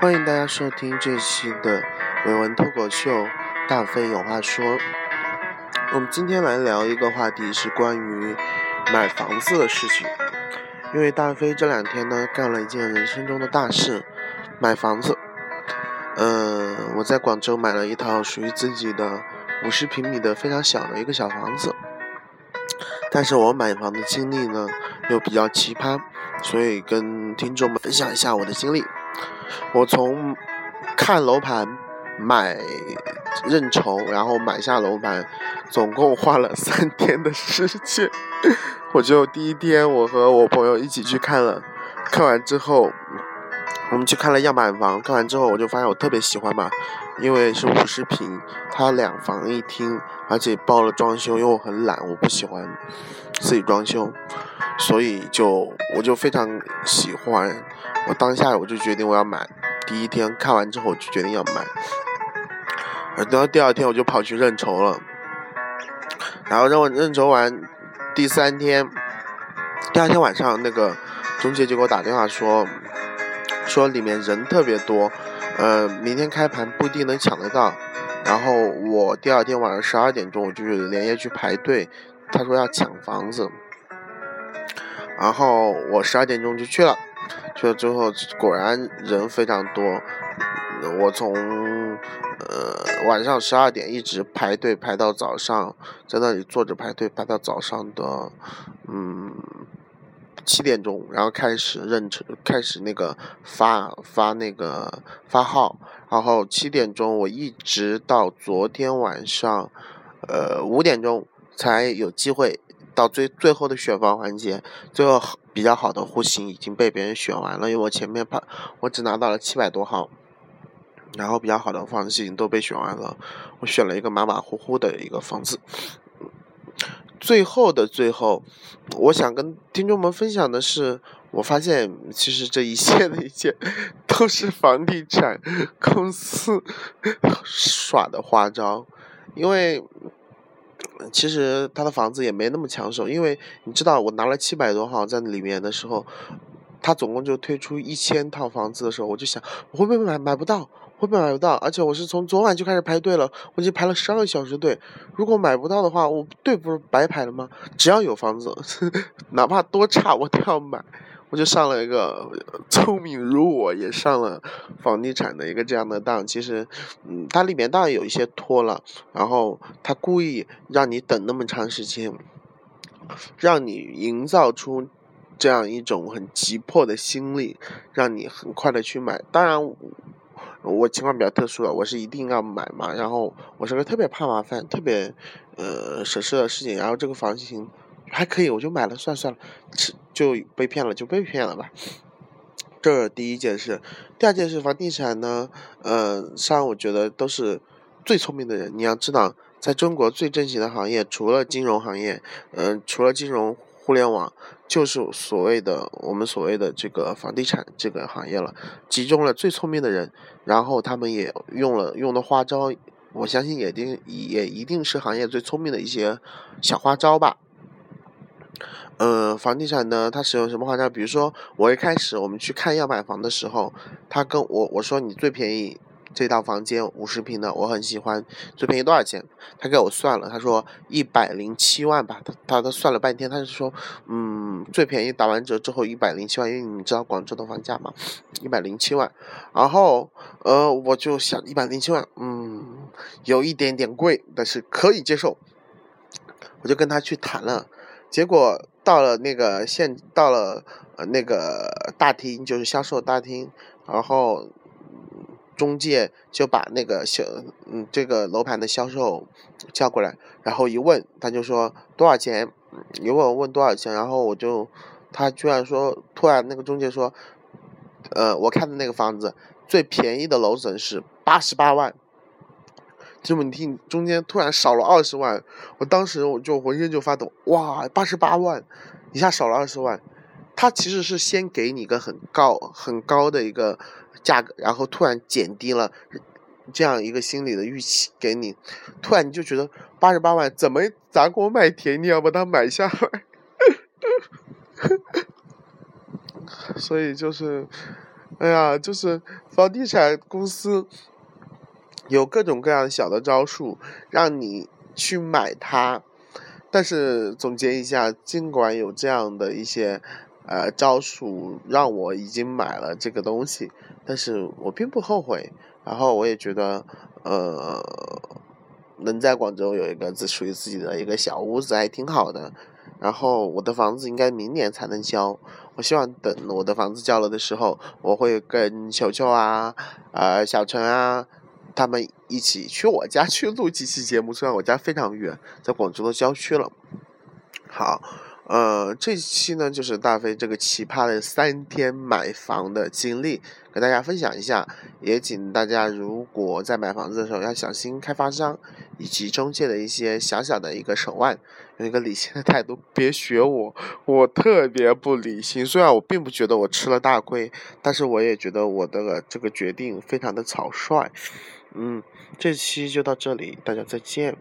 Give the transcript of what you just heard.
欢迎大家收听这期的伟文脱口秀，大飞有话说。我们今天来聊一个话题，是关于买房子的事情。因为大飞这两天呢，干了一件人生中的大事，买房子。嗯，我在广州买了一套属于自己的五十平米的非常小的一个小房子。但是我买房的经历呢，又比较奇葩，所以跟听众们分享一下我的经历。我从看楼盘、买认筹，然后买下楼盘，总共花了三天的时间。我就第一天，我和我朋友一起去看了，看完之后，我们去看了样板房，看完之后我就发现我特别喜欢嘛，因为是五十平，它两房一厅，而且包了装修，因为我很懒，我不喜欢自己装修，所以就我就非常喜欢。我当下我就决定我要买，第一天看完之后我就决定要买，等到第二天我就跑去认筹了，然后认认筹完，第三天，第二天晚上那个中介就给我打电话说，说里面人特别多，呃，明天开盘不一定能抢得到，然后我第二天晚上十二点钟我就连夜去排队，他说要抢房子，然后我十二点钟就去了。去了之后，果然人非常多。我从呃晚上十二点一直排队排到早上，在那里坐着排队排到早上的嗯七点钟，然后开始认车，开始那个发发那个发号，然后七点钟我一直到昨天晚上呃五点钟才有机会。到最最后的选房环节，最后比较好的户型已经被别人选完了，因为我前面怕我只拿到了七百多号，然后比较好的房型都被选完了，我选了一个马马虎虎的一个房子。最后的最后，我想跟听众们分享的是，我发现其实这一切的一切都是房地产公司耍的花招，因为。其实他的房子也没那么抢手，因为你知道，我拿了七百多号在里面的时候，他总共就推出一千套房子的时候，我就想，我会不会买买不到？会不会买不到？而且我是从昨晚就开始排队了，我已经排了十二个小时队。如果买不到的话，我队不是白排了吗？只要有房子，哪怕多差，我都要买。我就上了一个聪明如我也上了房地产的一个这样的当，其实，嗯，它里面当然有一些拖了，然后他故意让你等那么长时间，让你营造出这样一种很急迫的心理，让你很快的去买。当然，我情况比较特殊了，我是一定要买嘛，然后我是个特别怕麻烦、特别呃舍事的事情，然后这个房型。还可以，我就买了，算算了，就被骗了，就被骗了吧。这是第一件事，第二件事，房地产呢，呃，上我觉得都是最聪明的人。你要知道，在中国最挣钱的行业，除了金融行业，嗯，除了金融、互联网，就是所谓的我们所谓的这个房地产这个行业了，集中了最聪明的人，然后他们也用了用的花招，我相信也定也一定是行业最聪明的一些小花招吧。呃，房地产呢，它使用什么花招？比如说，我一开始我们去看样板房的时候，他跟我我说你最便宜这套房间五十平的，我很喜欢，最便宜多少钱？他给我算了，他说一百零七万吧。他他他算了半天，他就说，嗯，最便宜打完折之后一百零七万，因为你知道广州的房价嘛，一百零七万。然后呃，我就想一百零七万，嗯，有一点点贵，但是可以接受。我就跟他去谈了。结果到了那个现到了那个大厅，就是销售大厅，然后中介就把那个销嗯这个楼盘的销售叫过来，然后一问他就说多少钱？一问我问多少钱？然后我就他居然说，突然那个中介说，呃我看的那个房子最便宜的楼层是八十八万。这么你听，中间突然少了二十万，我当时我就浑身就发抖，哇，八十八万，一下少了二十万，他其实是先给你一个很高很高的一个价格，然后突然减低了，这样一个心理的预期给你，突然你就觉得八十八万怎么砸锅卖铁你要把它买下来？所以就是，哎呀，就是房地产公司有各种各样小的招数让你去买它，但是总结一下，尽管有这样的一些呃招数让我已经买了这个东西，但是我并不后悔。然后我也觉得，呃，能在广州有一个自属于自己的一个小屋子还挺好的。然后我的房子应该明年才能交，我希望等我的房子交了的时候，我会跟球球啊、呃小陈啊他们一起去我家去录几期节目。虽然我家非常远，在广州的郊区了。好。呃，这期呢就是大飞这个奇葩的三天买房的经历，跟大家分享一下。也请大家如果在买房子的时候要小心开发商以及中介的一些小小的一个手腕，用一个理性的态度，别学我，我特别不理性。虽然我并不觉得我吃了大亏，但是我也觉得我的这个决定非常的草率。嗯，这期就到这里，大家再见。